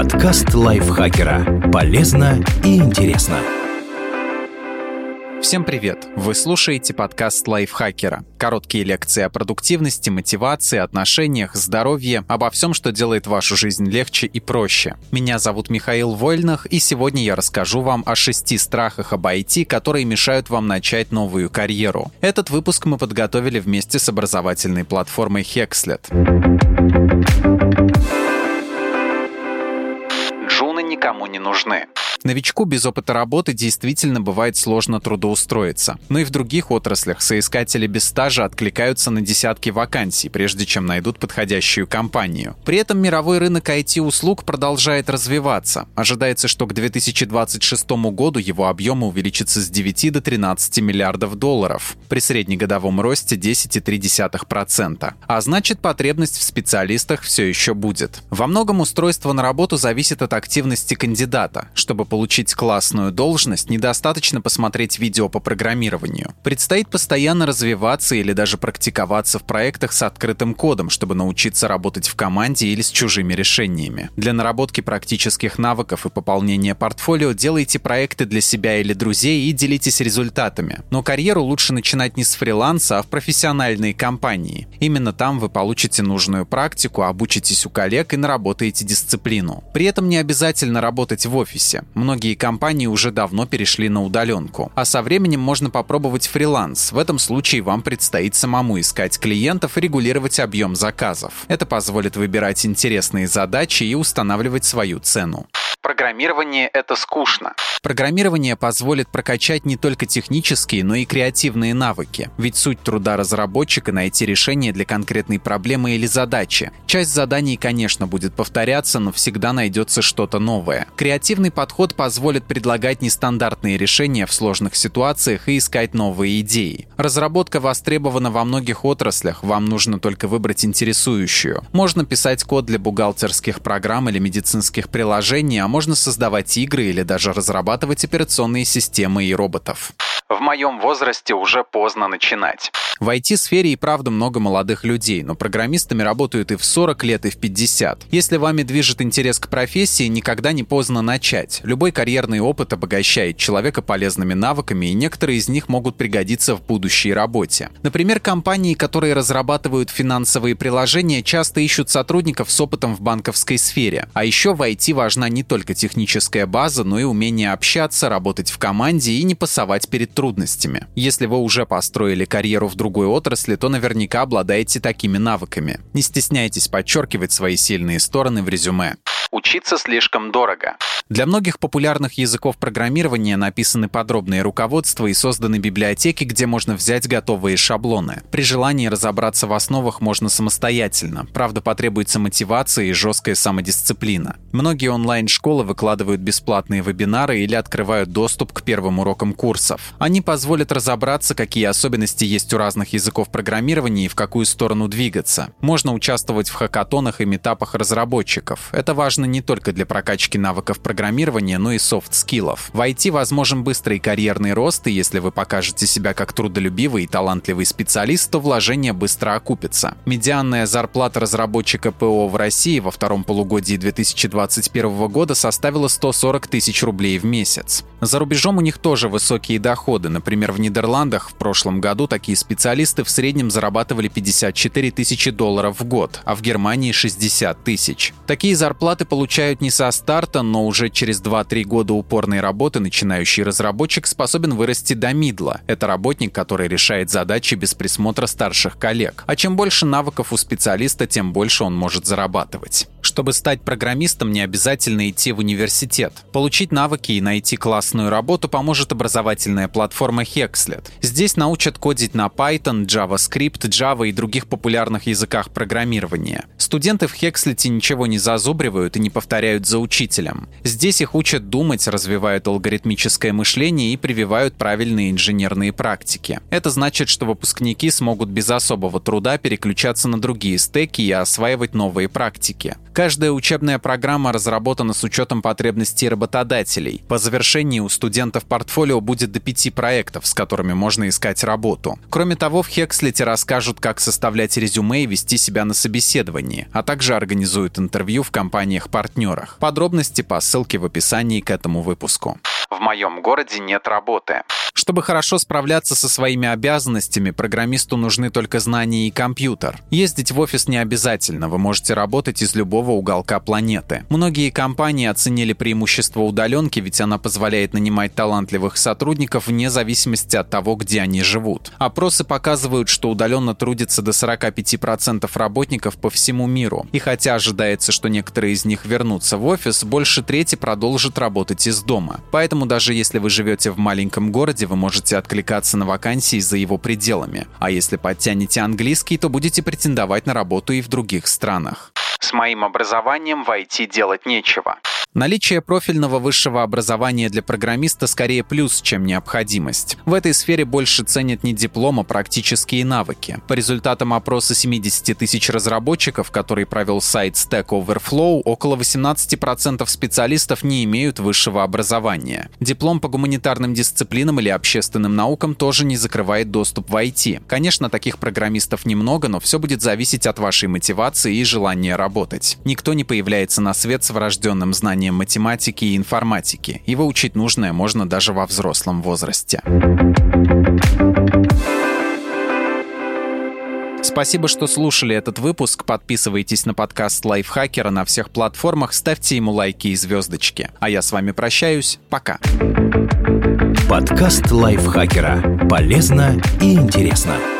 Подкаст лайфхакера. Полезно и интересно. Всем привет! Вы слушаете подкаст лайфхакера. Короткие лекции о продуктивности, мотивации, отношениях, здоровье, обо всем, что делает вашу жизнь легче и проще. Меня зовут Михаил Вольнах, и сегодня я расскажу вам о шести страхах об IT, которые мешают вам начать новую карьеру. Этот выпуск мы подготовили вместе с образовательной платформой Hexlet. Не нужны. Новичку без опыта работы действительно бывает сложно трудоустроиться. Но и в других отраслях соискатели без стажа откликаются на десятки вакансий, прежде чем найдут подходящую компанию. При этом мировой рынок IT-услуг продолжает развиваться. Ожидается, что к 2026 году его объемы увеличатся с 9 до 13 миллиардов долларов, при среднегодовом росте 10,3%. А значит, потребность в специалистах все еще будет. Во многом устройство на работу зависит от активности кандидата. Чтобы получить классную должность, недостаточно посмотреть видео по программированию. Предстоит постоянно развиваться или даже практиковаться в проектах с открытым кодом, чтобы научиться работать в команде или с чужими решениями. Для наработки практических навыков и пополнения портфолио делайте проекты для себя или друзей и делитесь результатами. Но карьеру лучше начинать не с фриланса, а в профессиональные компании. Именно там вы получите нужную практику, обучитесь у коллег и наработаете дисциплину. При этом не обязательно работать в офисе. Многие компании уже давно перешли на удаленку. А со временем можно попробовать фриланс. В этом случае вам предстоит самому искать клиентов и регулировать объем заказов. Это позволит выбирать интересные задачи и устанавливать свою цену. Программирование — это скучно. Программирование позволит прокачать не только технические, но и креативные навыки. Ведь суть труда разработчика — найти решение для конкретной проблемы или задачи. Часть заданий, конечно, будет повторяться, но всегда найдется что-то новое. Креативный подход позволит предлагать нестандартные решения в сложных ситуациях и искать новые идеи. Разработка востребована во многих отраслях, вам нужно только выбрать интересующую. Можно писать код для бухгалтерских программ или медицинских приложений, а можно создавать игры или даже разрабатывать операционные системы и роботов. В моем возрасте уже поздно начинать. В IT-сфере и правда много молодых людей, но программистами работают и в 40 лет, и в 50. Если вами движет интерес к профессии, никогда не поздно начать. Любой карьерный опыт обогащает человека полезными навыками, и некоторые из них могут пригодиться в будущей работе. Например, компании, которые разрабатывают финансовые приложения, часто ищут сотрудников с опытом в банковской сфере. А еще в IT важна не только техническая база, но и умение общаться, работать в команде и не пасовать перед трудностями. Если вы уже построили карьеру в другой отрасли, то наверняка обладаете такими навыками. Не стесняйтесь подчеркивать свои сильные стороны в резюме. Учиться слишком дорого. Для многих популярных языков программирования написаны подробные руководства и созданы библиотеки, где можно взять готовые шаблоны. При желании разобраться в основах можно самостоятельно. Правда, потребуется мотивация и жесткая самодисциплина. Многие онлайн-школы выкладывают бесплатные вебинары или открывают доступ к первым урокам курсов. Они позволят разобраться, какие особенности есть у разных языков программирования и в какую сторону двигаться. Можно участвовать в хакатонах и митапах разработчиков. Это важно не только для прокачки навыков программирования, но и софт-скиллов. В IT возможен быстрый карьерный рост, и если вы покажете себя как трудолюбивый и талантливый специалист, то вложение быстро окупится. Медианная зарплата разработчика ПО в России во втором полугодии 2021 года составила 140 тысяч рублей в месяц. За рубежом у них тоже высокие доходы. Например, в Нидерландах в прошлом году такие специалисты в среднем зарабатывали 54 тысячи долларов в год, а в Германии 60 тысяч. Такие зарплаты получают не со старта, но уже через 2-3 года упорной работы начинающий разработчик способен вырасти до мидла. Это работник, который решает задачи без присмотра старших коллег. А чем больше навыков у специалиста, тем больше он может зарабатывать. Чтобы стать программистом, не обязательно идти в университет. Получить навыки и найти классную работу поможет образовательная платформа Hexlet. Здесь научат кодить на Python, JavaScript, Java и других популярных языках программирования. Студенты в Hexlet ничего не зазубривают и не повторяют за учителем. Здесь их учат думать, развивают алгоритмическое мышление и прививают правильные инженерные практики. Это значит, что выпускники смогут без особого труда переключаться на другие стеки и осваивать новые практики. Каждая учебная программа разработана с учетом потребностей работодателей. По завершении у студентов портфолио будет до пяти проектов, с которыми можно искать работу. Кроме того, в Хекслите расскажут, как составлять резюме и вести себя на собеседовании, а также организуют интервью в компаниях-партнерах. Подробности по ссылке в описании к этому выпуску. В моем городе нет работы. Чтобы хорошо справляться со своими обязанностями, программисту нужны только знания и компьютер. Ездить в офис не обязательно, вы можете работать из любого уголка планеты. Многие компании оценили преимущество удаленки, ведь она позволяет нанимать талантливых сотрудников вне зависимости от того, где они живут. Опросы показывают, что удаленно трудится до 45% работников по всему миру. И хотя ожидается, что некоторые из них вернутся в офис, больше трети продолжат работать из дома. Поэтому даже если вы живете в маленьком городе, вы можете откликаться на вакансии за его пределами. А если подтянете английский, то будете претендовать на работу и в других странах. С моим образованием в IT делать нечего. Наличие профильного высшего образования для программиста скорее плюс, чем необходимость. В этой сфере больше ценят не диплом, а практические навыки. По результатам опроса 70 тысяч разработчиков, который провел сайт Stack Overflow, около 18% специалистов не имеют высшего образования. Диплом по гуманитарным дисциплинам или общественным наукам тоже не закрывает доступ в IT. Конечно, таких программистов немного, но все будет зависеть от вашей мотивации и желания работать. Никто не появляется на свет с врожденным знанием знанием математики и информатики, и выучить нужное можно даже во взрослом возрасте. Спасибо, что слушали этот выпуск. Подписывайтесь на подкаст Лайфхакера на всех платформах, ставьте ему лайки и звездочки. А я с вами прощаюсь. Пока. Подкаст Лайфхакера. Полезно и интересно.